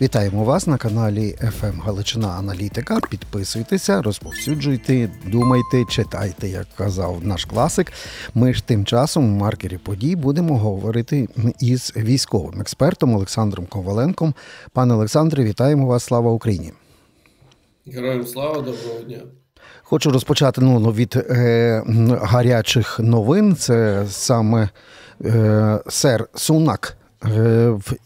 Вітаємо вас на каналі FM Галичина Аналітика. Підписуйтеся, розповсюджуйте, думайте, читайте, як казав наш класик. Ми ж тим часом у маркері подій будемо говорити із військовим експертом Олександром Коваленком. Пане Олександре, вітаємо вас! Слава Україні! Героям слава, доброго дня! Хочу розпочати ну, від е, гарячих новин. Це саме е, сер Сунак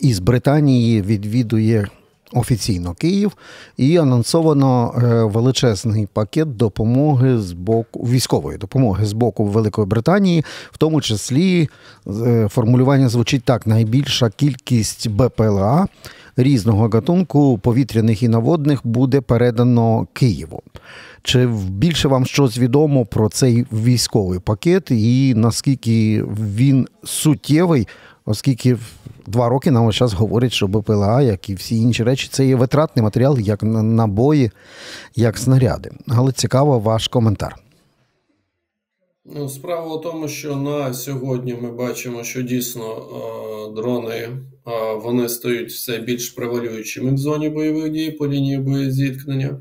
із Британії відвідує офіційно Київ і анонсовано е, величезний пакет допомоги з боку військової допомоги з боку Великої Британії, в тому числі е, формулювання звучить так: найбільша кількість БПЛА різного гатунку повітряних і наводних буде передано Києву. Чи більше вам щось відомо про цей військовий пакет і наскільки він суттєвий, оскільки два роки нам зараз говорять, що БПЛА, як і всі інші речі, це є витратний матеріал, як набої, як снаряди. Але цікаво ваш коментар. Ну, Справа в тому, що на сьогодні ми бачимо, що дійсно е, дрони е, вони стають все більш превалюючими в зоні бойових дій по лінії боєзіткнення.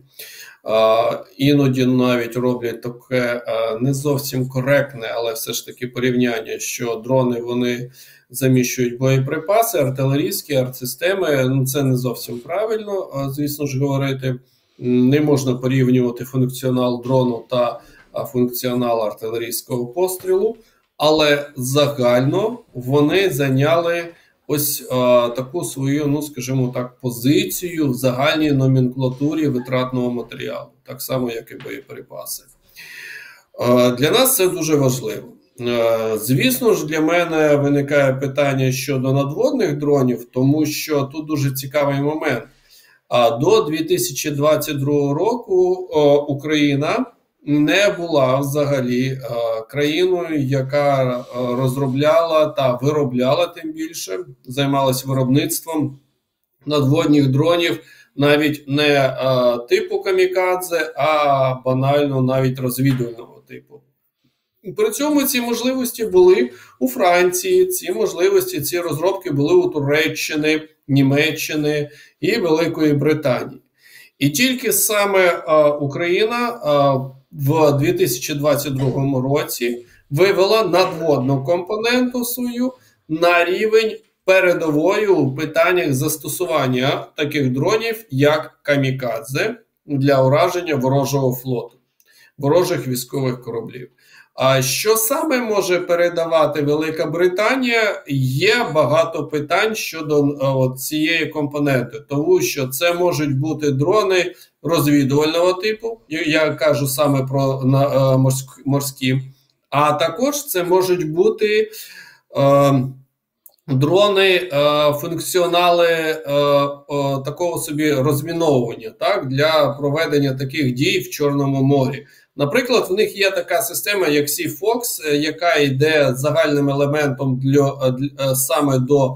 Іноді навіть роблять таке не зовсім коректне, але все ж таки порівняння, що дрони вони заміщують боєприпаси, артилерійські артсистеми. Ну це не зовсім правильно, звісно ж говорити. Не можна порівнювати функціонал дрону та функціонал артилерійського пострілу, але загально вони зайняли ось а, таку свою, ну скажімо так, позицію в загальній номенклатурі витратного матеріалу, так само, як і боєприпаси. А, для нас це дуже важливо. Звісно ж, для мене виникає питання щодо надводних дронів, тому що тут дуже цікавий момент. А до 2022 року Україна не була взагалі е, країною, яка е, розробляла та виробляла тим більше, займалася виробництвом надводних дронів, навіть не е, типу камікадзе, а банально навіть розвідувального типу. При цьому ці можливості були у Франції, ці можливості, ці розробки були у Туреччини, Німеччини і Великої Британії. І тільки саме Україна в 2022 році вивела надводну компоненту свою на рівень передової у питаннях застосування таких дронів, як камікадзе, для ураження ворожого флоту, ворожих військових кораблів. А що саме може передавати Велика Британія? Є багато питань щодо о, цієї компоненти, тому що це можуть бути дрони розвідувального типу, я кажу саме про на, е, морські, а також це можуть бути е, дрони, е, функціонали е, е, такого собі розміновування так, для проведення таких дій в Чорному морі. Наприклад, в них є така система, як Sea-Fox, е, яка йде загальним елементом для, для саме до е,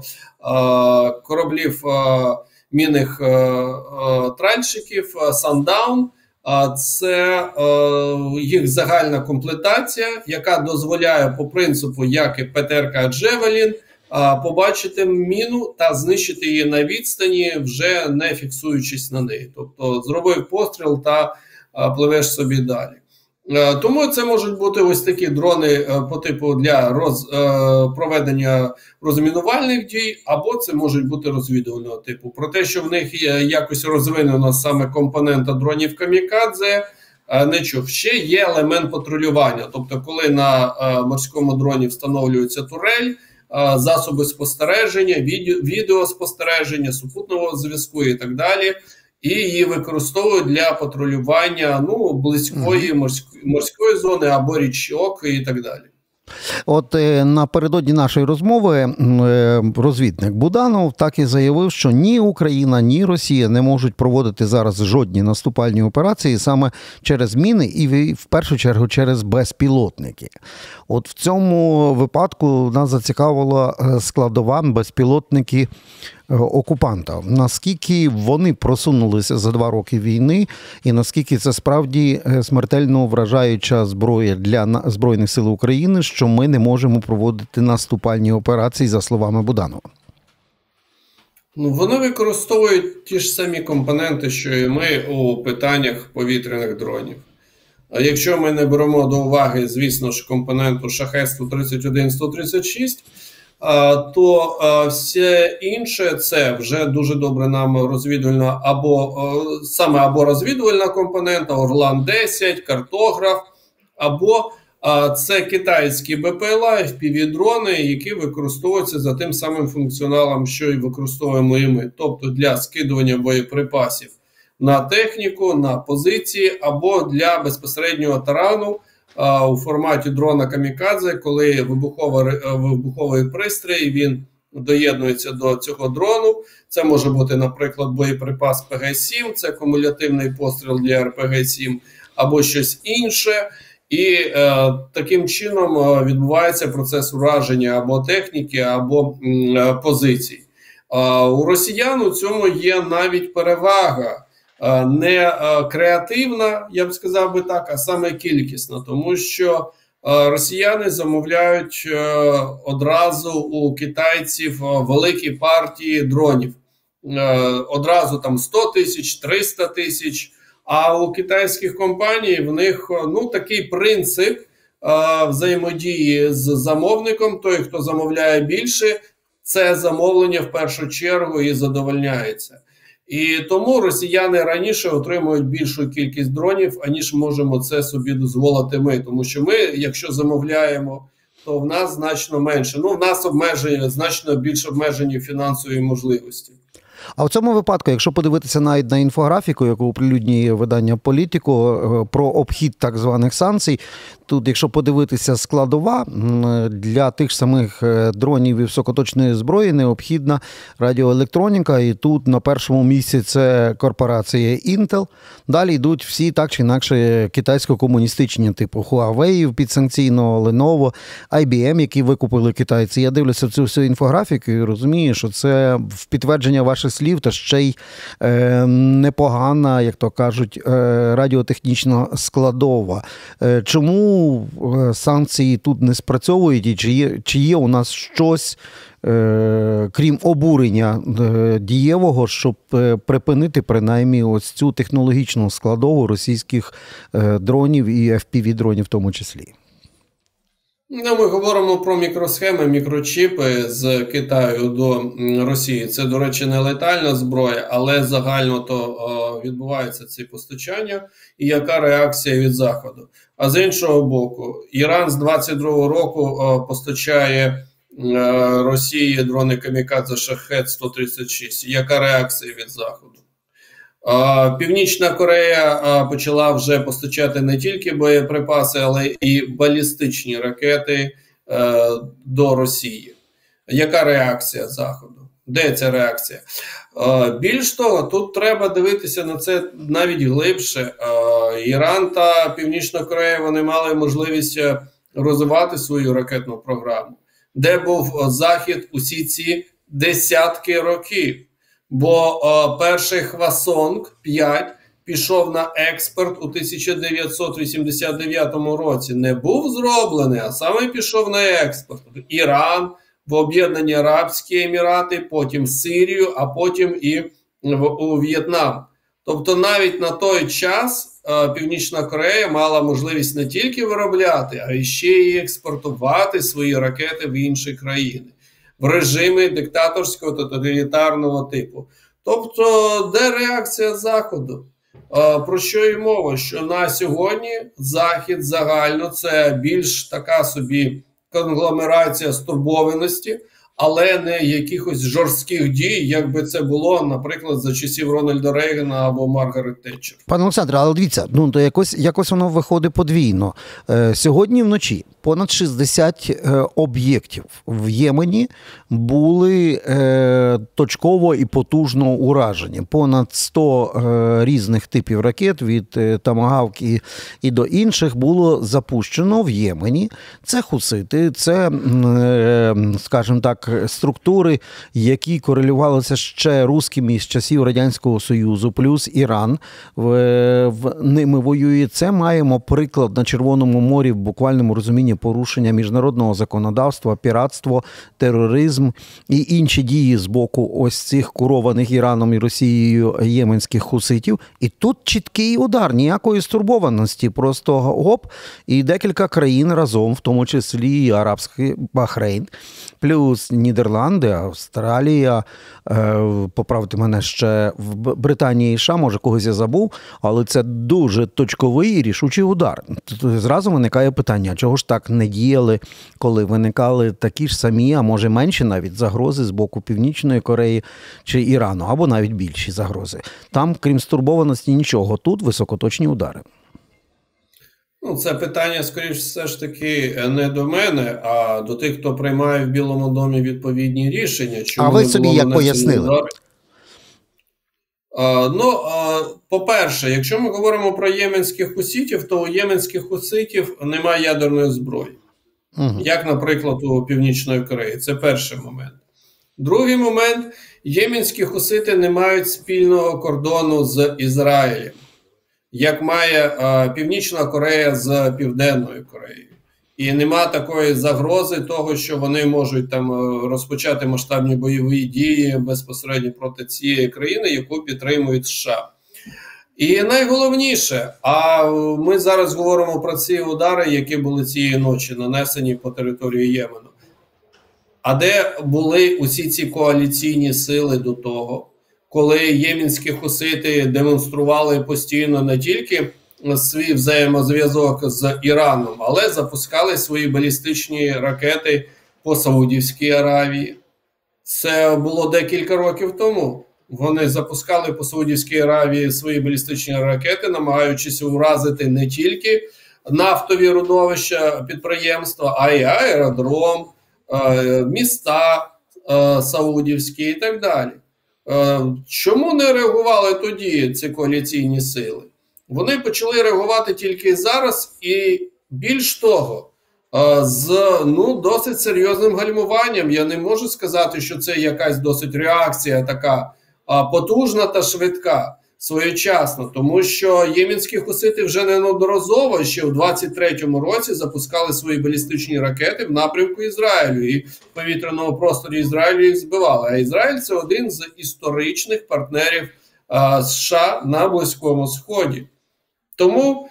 кораблів. Е, мінних е, е, тральщиків е, Sundown. Це їх загальна комплектація, яка дозволяє по принципу, як і ПТРК Джевелін, побачити міну та знищити її на відстані, вже не фіксуючись на неї. Тобто зробив постріл та пливеш собі далі. Е, тому це можуть бути ось такі дрони е, по типу для роз, е, проведення розмінувальних дій, або це можуть бути розвідувального типу. Про те, що в них є якось розвинена саме компонента дронів камікадзе, не чув. Ще є елемент патрулювання. Тобто, коли на морському дроні встановлюється турель, засоби спостереження, відео, відеоспостереження, супутного зв'язку і так далі і її використовують для патрулювання ну близької морської морської зони або річок і так далі. От е, напередодні нашої розмови е, розвідник Буданов так і заявив, що ні Україна, ні Росія не можуть проводити зараз жодні наступальні операції саме через міни і в першу чергу через безпілотники. От в цьому випадку нас зацікавила е, складова безпілотники окупанта. Наскільки вони просунулися за два роки війни, і наскільки це справді смертельно вражаюча зброя для збройних сил України, що ми не можемо проводити наступальні операції, за словами Буданова? Ну, вони використовують ті ж самі компоненти, що і ми у питаннях повітряних дронів. А якщо ми не беремо до уваги, звісно ж, компоненту шахет 131 136 то все інше це вже дуже добре нам розвідувальна або саме або розвідувальна компонента, Орлан 10, картограф, або це китайські БПЛА, FPV-дрони, які використовуються за тим самим функціоналом, що і використовуємо і ми, тобто для скидування боєприпасів на техніку, на позиції або для безпосереднього тарану у форматі дрона Камікадзе, коли вибуховий, е, вибуховий пристрій він доєднується до цього дрону. Це може бути, наприклад, боєприпас ПГ-7, це кумулятивний постріл для РПГ-7 або щось інше. І е, таким чином е, відбувається процес ураження або техніки, або е, позицій. Е, у росіян у цьому є навіть перевага. Е, не е, креативна, я б сказав би так, а саме кількісна, тому що е, росіяни замовляють одразу у китайців великі партії дронів. Одразу там 100 тисяч, 300 тисяч. А у китайських компаній в них ну такий принцип взаємодії з замовником. Той, хто замовляє більше, це замовлення в першу чергу і задовольняється. І тому росіяни раніше отримують більшу кількість дронів, аніж можемо це собі дозволити. Ми тому, що ми, якщо замовляємо, то в нас значно менше. Ну в нас обмежені значно більш обмежені фінансові можливості. А в цьому випадку, якщо подивитися навіть на інфографіку, яку оприлюднює видання політику е, про обхід так званих санкцій, тут, якщо подивитися складова для тих самих е, дронів і високоточної зброї, необхідна радіоелектроніка. І тут на першому місці це корпорація Intel. Далі йдуть всі так чи інакше китайсько-комуністичні, типу Huawei підсанкційного, Lenovo, IBM, які викупили китайці. Я дивлюся цю всю інфографіку і розумію, що це в підтвердження ваших слів, та ще й е, непогана, як то кажуть, е, радіотехнічна складова. Е, чому е, санкції тут не спрацьовують, і чи є, чи є у нас щось? Е, крім обурення е, дієвого, щоб припинити принаймні ось цю технологічну складову російських дронів і fpv дронів в тому числі. Ну, Ми говоримо про мікросхеми, мікрочіпи з Китаю до Росії. Це, до речі, не летальна зброя, але загально то відбувається ці постачання, і яка реакція від Заходу. А з іншого боку, Іран з 22-го року постачає Росії дрони Камікадзе Шахет 136. Яка реакція від Заходу? Північна Корея почала вже постачати не тільки боєприпаси, але і балістичні ракети е, до Росії. Яка реакція Заходу? Де ця реакція? Більш того, тут треба дивитися на це навіть глибше. Іран та Північна Корея вони мали можливість е, розвивати свою ракетну програму, де був Захід усі ці десятки років. Бо о, перший Хвасонг 5 пішов на експорт у 1989 році. Не був зроблений, а саме пішов на експорт Іран, в Об'єднані Арабські Емірати, потім Сирію, а потім і в, у В'єтнам. Тобто, навіть на той час е, Північна Корея мала можливість не тільки виробляти, а ще й експортувати свої ракети в інші країни в режимі диктаторського тоталітарного типу. Тобто, де реакція Заходу? Про що й мова? Що на сьогодні Захід загально це більш така собі конгломерація стурбованості, але не якихось жорстких дій, як би це було, наприклад, за часів Рональда Рейгана або Маргарет Тетчер. Пане Олександре, але дивіться, ну то якось якось воно виходить подвійно. Е, Сьогодні вночі понад 60 е, об'єктів в Ємені були е, точково і потужно уражені. Понад 100 е, різних типів ракет від е, Тамагавк і, і до інших було запущено в Ємені. Це хусити, це, е, скажімо так структури, які корелювалися ще рускими з часів Радянського Союзу, плюс Іран в, в ними воює. Це маємо приклад на Червоному морі в буквальному розумінні порушення міжнародного законодавства, піратство, тероризм і інші дії з боку ось цих курованих Іраном і Росією єменських хуситів. І тут чіткий удар, ніякої стурбованості, просто гоп, і декілька країн разом, в тому числі Арабський Бахрейн, плюс Нідерланди, Австралія, е, поправте мене ще в Британії і США, може когось я забув, але це дуже точковий і рішучий удар. Тут зразу виникає питання, чого ж так не діяли, коли виникали такі ж самі, а може менші навіть загрози з боку Північної Кореї чи Ірану, або навіть більші загрози. Там, крім стурбованості, нічого. Тут високоточні удари. Ну, це питання, скоріш, все ж таки, не до мене, а до тих, хто приймає в Білому домі відповідні рішення. Чому а ви собі як пояснили? А, ну, а, по-перше, якщо ми говоримо про єменських хуситів, то у єменських хуситів немає ядерної зброї, угу. як, наприклад, у Північної Кореї. Це перший момент. Другий момент: єменські хусити не мають спільного кордону з Ізраїлем як має е, Північна Корея з Південною Кореєю. І нема такої загрози того, що вони можуть там е, розпочати масштабні бойові дії безпосередньо проти цієї країни, яку підтримують США. І найголовніше, а ми зараз говоримо про ці удари, які були цієї ночі нанесені по території Ємену. А де були усі ці коаліційні сили до того? Коли ємінські хусити демонстрували постійно не тільки свій взаємозв'язок з Іраном, але запускали свої балістичні ракети по Саудівській Аравії. Це було декілька років тому. Вони запускали по Саудівській Аравії свої балістичні ракети, намагаючись уразити не тільки нафтові родовища підприємства, а й аеродром, е, міста е, Саудівські і так далі. Е, чому не реагували тоді ці коаліційні сили? Вони почали реагувати тільки зараз, і більш того, е, з ну досить серйозним гальмуванням. Я не можу сказати, що це якась досить реакція така потужна та швидка своєчасно, тому що ємінські хусити вже неодноразово ще в 23-му році запускали свої балістичні ракети в напрямку Ізраїлю і в повітряному просторі Ізраїлю їх збивали. А Ізраїль це один з історичних партнерів а, США на Близькому Сході. Тому.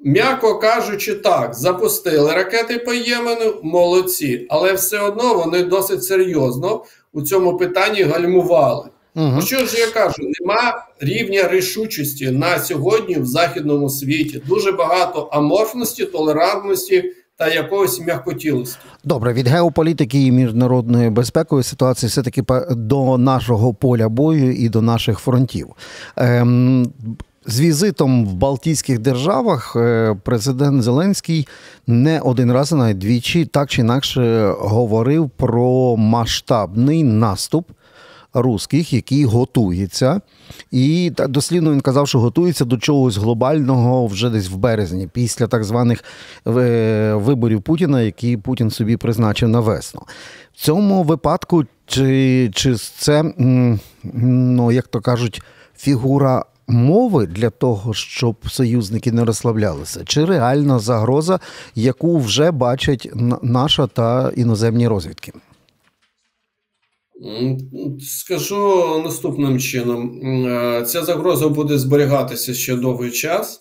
М'яко кажучи, так, запустили ракети по Ємену, молодці, але все одно вони досить серйозно у цьому питанні гальмували. Угу. Що ж я кажу? Нема рівня рішучості на сьогодні в західному світі. Дуже багато аморфності, толерантності. Та якогось м'якотілості. Добре, від геополітики і міжнародної безпекової ситуації все таки до нашого поля бою і до наших фронтів. Ем, з візитом в Балтійських державах е, президент Зеленський не один раз, навіть двічі, так чи інакше говорив про масштабний наступ русських, який готується. І дослідно він казав, що готується до чогось глобального вже десь в березні, після так званих е, виборів Путіна, які Путін собі призначив на весну. В цьому випадку, чи, чи це, ну, як то кажуть, фігура. Мови для того, щоб союзники не розслаблялися, чи реальна загроза, яку вже бачать наша та іноземні розвідки? Скажу наступним чином: е, ця загроза буде зберігатися ще довгий час, е,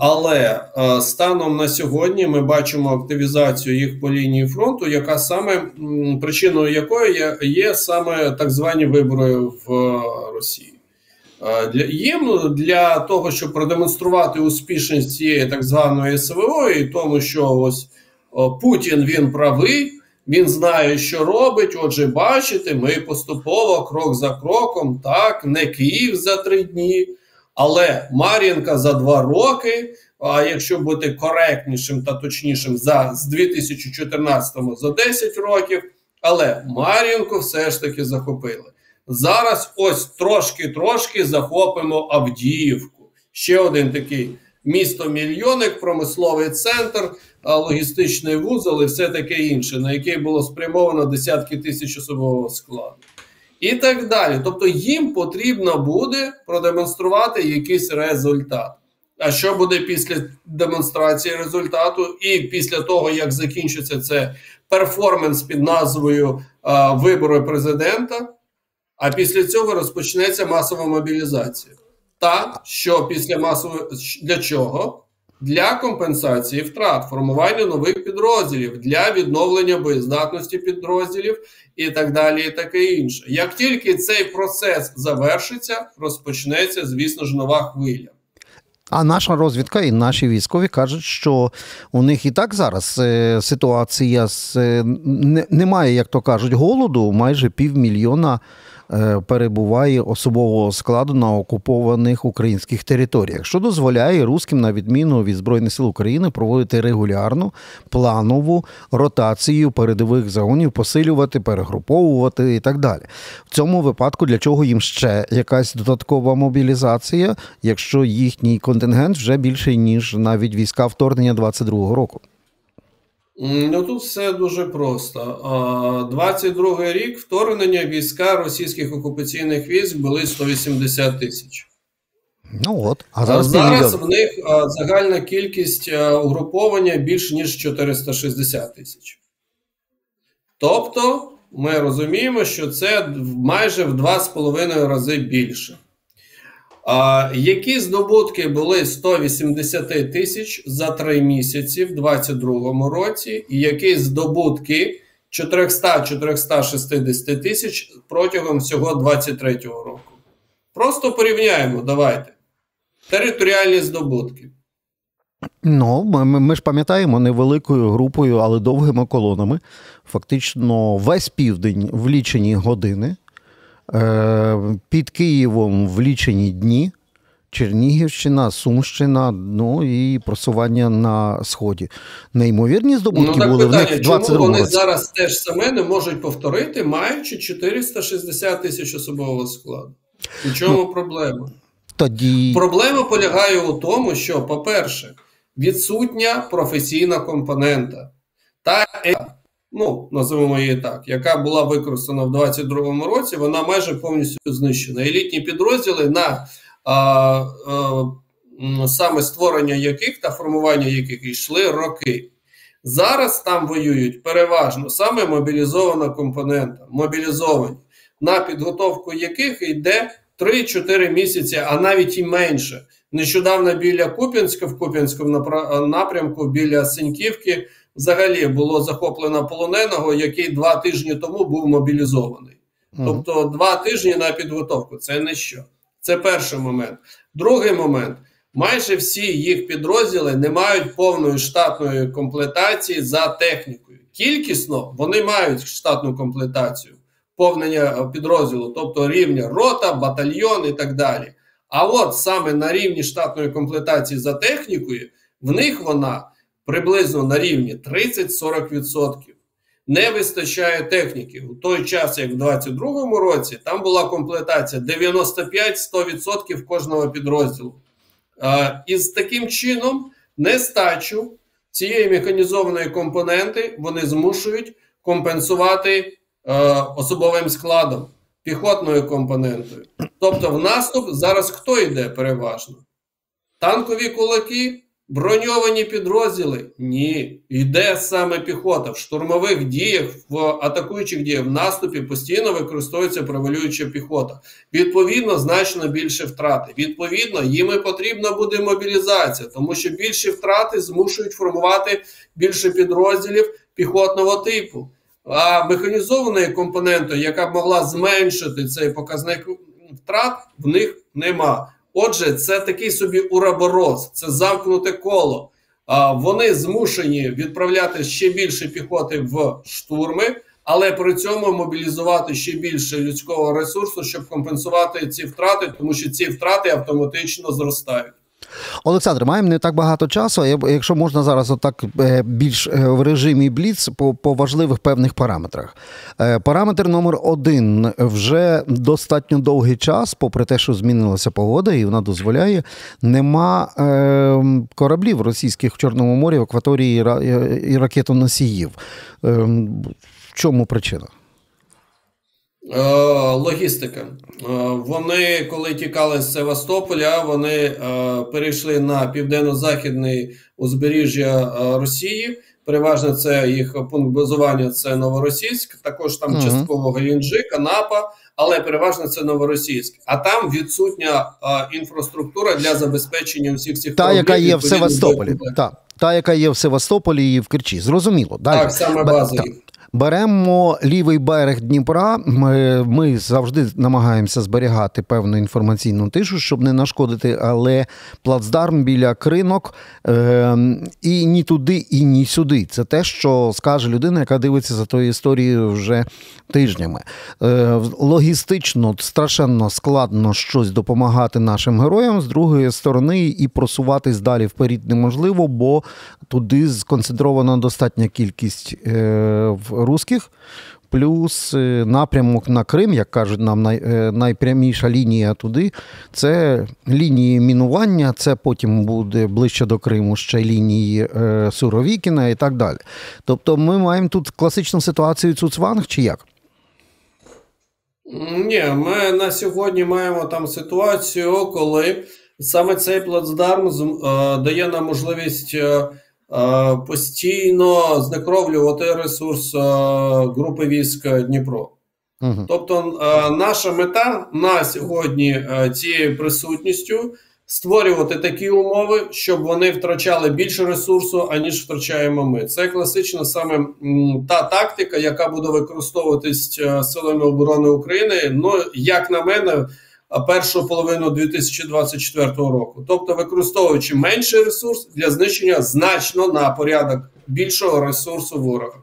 але е, станом на сьогодні ми бачимо активізацію їх по лінії фронту, яка саме причиною якої є, саме так звані вибори в Росії. Для їм для того, щоб продемонструвати успішність цієї так званої СВО, і тому, що ось Путін він правий. Він знає, що робить. Отже, бачите, ми поступово крок за кроком, так, не Київ за три дні, але Мар'їнка за два роки. А якщо бути коректнішим та точнішим, за з 2014 за 10 років. Але Мар'їнку все ж таки захопили. Зараз ось трошки-трошки захопимо Авдіївку. Ще один такий місто мільйонник, промисловий центр, логістичний вузол і все таке інше, на який було спрямовано десятки тисяч особового складу. І так далі. Тобто їм потрібно буде продемонструвати якийсь результат. А що буде після демонстрації результату, і після того, як закінчиться це перформанс під назвою а, вибори президента? А після цього розпочнеться масова мобілізація. Та що після масової для чого? Для компенсації втрат, формування нових підрозділів для відновлення боєздатності підрозділів і так далі, і таке інше. Як тільки цей процес завершиться, розпочнеться, звісно ж, нова хвиля. А наша розвідка і наші військові кажуть, що у них і так зараз е, ситуація з е, немає, як то кажуть, голоду майже півмільйона перебуває особового складу на окупованих українських територіях, що дозволяє русським, на відміну від Збройних сил України, проводити регулярну планову ротацію передових загонів, посилювати, перегруповувати і так далі. В цьому випадку для чого їм ще якась додаткова мобілізація, якщо їхній контингент вже більший ніж навіть війська вторгнення 22-го року. Ну тут все дуже просто. 22 рік вторгнення війська російських окупаційних військ були 180 тисяч. Ну от, а зараз зараз в них загальна кількість угруповання більш ніж 460 тисяч. Тобто, ми розуміємо, що це майже в 2,5 рази більше. А, Які здобутки були 180 тисяч за три місяці в 2022 році, і які здобутки 400-460 тисяч протягом всього 2023 року? Просто порівняємо, давайте. Територіальні здобутки. Ну, ми, ми ж пам'ятаємо невеликою групою, але довгими колонами. Фактично, весь південь в лічені години. Е, під Києвом в лічені дні. Чернігівщина, Сумщина, ну і просування на сході. Неймовірні здобутки ну, так були питання, в них 20 Чому вони році. зараз теж саме не можуть повторити, маючи 460 тисяч особового складу? У чому ну, проблема? Тоді проблема полягає у тому, що, по-перше, відсутня професійна компонента. Та ну називаємо її так, яка була використана в 2022 році, вона майже повністю знищена. Елітні підрозділи на а, а, саме створення яких та формування яких йшли роки. Зараз там воюють переважно саме мобілізована компонента, мобілізовані, на підготовку яких йде 3-4 місяці, а навіть і менше. Нещодавно біля Куп'янська, в Куп'янському напрямку, біля Синьківки, взагалі було захоплено полоненого, який два тижні тому був мобілізований. Тобто два тижні на підготовку це не що. Це перший момент. Другий момент. Майже всі їх підрозділи не мають повної штатної комплектації за технікою. Кількісно вони мають штатну комплектацію, повнення підрозділу, тобто рівня рота, батальйон і так далі. А от саме на рівні штатної комплектації за технікою, в них вона приблизно на рівні 30-40%. Не вистачає техніки. У той час, як в 2022 році, там була комплектація 95-100% кожного підрозділу. І з таким чином нестачу цієї механізованої компоненти вони змушують компенсувати е, особовим складом, піхотною компонентою. Тобто, в наступ зараз хто йде переважно? Танкові кулаки. Броньовані підрозділи ні. Йде саме піхота. В штурмових діях, в атакуючих діях, в наступі постійно використовується превалююча піхота. Відповідно, значно більше втрати. Відповідно, їм і потрібна буде мобілізація, тому що більші втрати змушують формувати більше підрозділів піхотного типу. А механізованої компоненти, яка б могла зменшити цей показник втрат, в них нема. Отже, це такий собі урабороз, це замкнуте коло. Вони змушені відправляти ще більше піхоти в штурми, але при цьому мобілізувати ще більше людського ресурсу, щоб компенсувати ці втрати, тому що ці втрати автоматично зростають. Олександр, маємо не так багато часу. Якщо можна зараз, отак е, більш е, в режимі Бліц по по важливих певних параметрах. Е, параметр номер один вже достатньо довгий час, попри те, що змінилася погода, і вона дозволяє, нема кораблів російських в Чорному морі в акваторії і ракетоносіїв. В чому причина? Е, логістика. Е, вони, коли тікали з Севастополя, вони е, перейшли на південно-західне узбережжя Росії. Переважно це їх пункт базування це Новоросійськ, також там uh-huh. частково Геленджик, Анапа, але переважно це Новоросійськ. А там відсутня інфраструктура для забезпечення усіх цих та, яка є в Севастополі. Та, та, яка є в Севастополі і в Керчі. Зрозуміло. Далі. Так, саме база. Та. Беремо лівий берег Дніпра. Ми ми завжди намагаємося зберігати певну інформаційну тишу, щоб не нашкодити, але плацдарм біля кринок е, і ні туди, і ні сюди. Це те, що скаже людина, яка дивиться за тою історією вже тижнями. Е, Логістично страшенно складно щось допомагати нашим героям з другої сторони, і просуватись далі вперед неможливо, бо туди сконцентрована достатня кількість. Е, русських, плюс е, напрямок на Крим, як кажуть нам, е, найпряміша лінія туди. Це лінії мінування, це потім буде ближче до Криму ще лінії е, Суровікіна і так далі. Тобто ми маємо тут класичну ситуацію Цуцванг чи як? Ні, ми на сьогодні маємо там ситуацію, коли саме цей плацдарм дає нам можливість. Е, постійно знекровлювати ресурс е, групи військ Дніпро. Угу. Тобто, е, наша мета на сьогодні цією присутністю створювати такі умови, щоб вони втрачали більше ресурсу, аніж втрачаємо ми. Це класична саме та тактика, яка буде використовуватись силами оборони України. Ну як на мене першу половину 2024 року, тобто використовуючи менший ресурс для знищення значно на порядок більшого ресурсу ворога.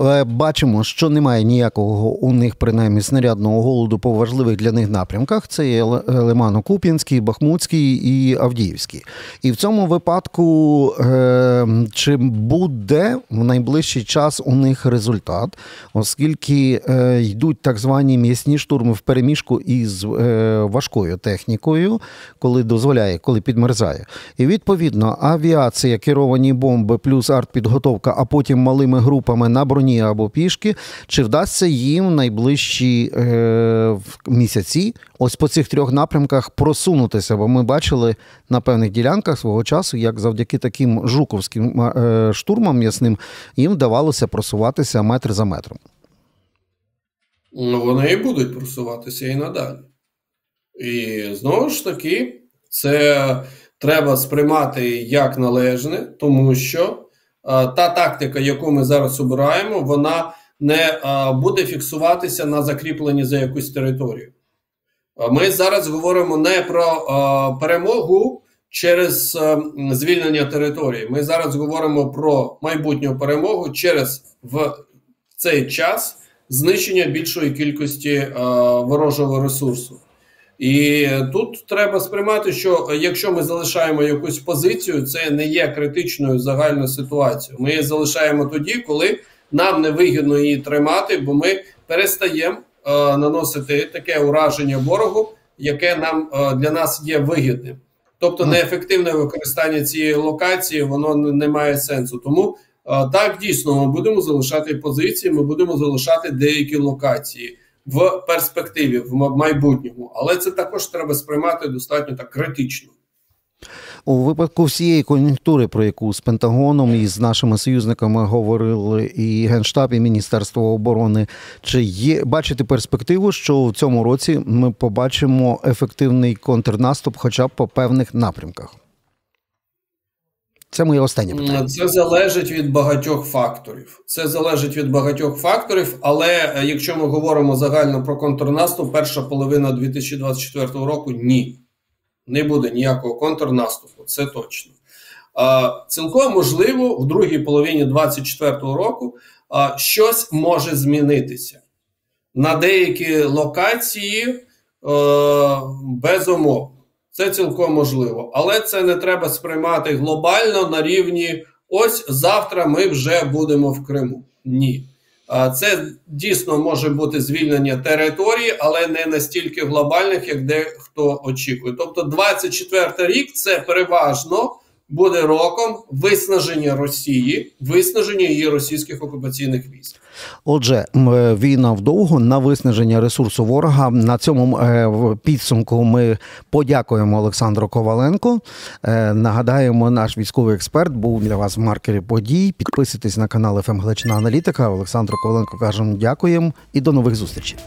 Е, бачимо, що немає ніякого у них принаймні снарядного голоду по важливих для них напрямках. Це є Лимано-Куп'янський, Бахмутський і Авдіївський. І в цьому випадку е, чи буде в найближчий час у них результат, оскільки е, йдуть так звані м'ясні штурми в переміжку із важкою технікою, коли дозволяє, коли підмерзає. І відповідно авіація, керовані бомби, плюс артпідготовка, а потім малими групами на броні або пішки, чи вдасться їм в найближчі е, місяці ось по цих трьох напрямках просунутися? Бо ми бачили на певних ділянках свого часу, як завдяки таким жуковським е, штурмам м'ясним їм вдавалося просуватися метр за метром. Ну, вони і будуть просуватися і надалі. І знову ж таки, це треба сприймати як належне, тому що та тактика, яку ми зараз обираємо, вона не е, буде фіксуватися на закріпленні за якусь територію. Е, ми зараз говоримо не про перемогу через звільнення території. Ми зараз говоримо про майбутню перемогу через в цей час знищення більшої кількості ворожого ресурсу. І тут треба сприймати, що якщо ми залишаємо якусь позицію, це не є критичною загальною ситуацією. Ми її залишаємо тоді, коли нам не вигідно її тримати, бо ми перестаємо е, наносити таке ураження ворогу, яке нам е, для нас є вигідним. Тобто неефективне використання цієї локації воно не має сенсу. Тому е, так дійсно ми будемо залишати позиції, ми будемо залишати деякі локації в перспективі, в майбутньому, але це також треба сприймати достатньо так критично. У випадку всієї кон'юнктури, про яку з Пентагоном і з нашими союзниками говорили і Генштаб, і Міністерство оборони, чи є бачите перспективу, що в цьому році ми побачимо ефективний контрнаступ, хоча б по певних напрямках? Це моє останнє питання. Це залежить від багатьох факторів. Це залежить від багатьох факторів, але е, якщо ми говоримо загально про контрнаступ, перша половина 2024 року ні. Не буде ніякого контрнаступу, це точно. А, Цілком можливо, в другій половині 2024 року а, щось може змінитися. На деякі локації а, е, безумовно. Це цілком можливо, але це не треба сприймати глобально на рівні. Ось завтра ми вже будемо в Криму. Ні. Це дійсно може бути звільнення території, але не настільки глобальних, як дехто очікує. Тобто, 24 рік це переважно буде роком виснаження Росії, виснаження її російських окупаційних військ. Отже, е, війна вдовго на виснаження ресурсу ворога. На цьому е, підсумку ми подякуємо Олександру Коваленко. Е, Нагадаємо, наш військовий експерт був для вас в маркері подій. Підписуйтесь на канал ФМ Галичина Аналітика. Олександру Коваленко кажемо дякуємо і до нових зустрічей.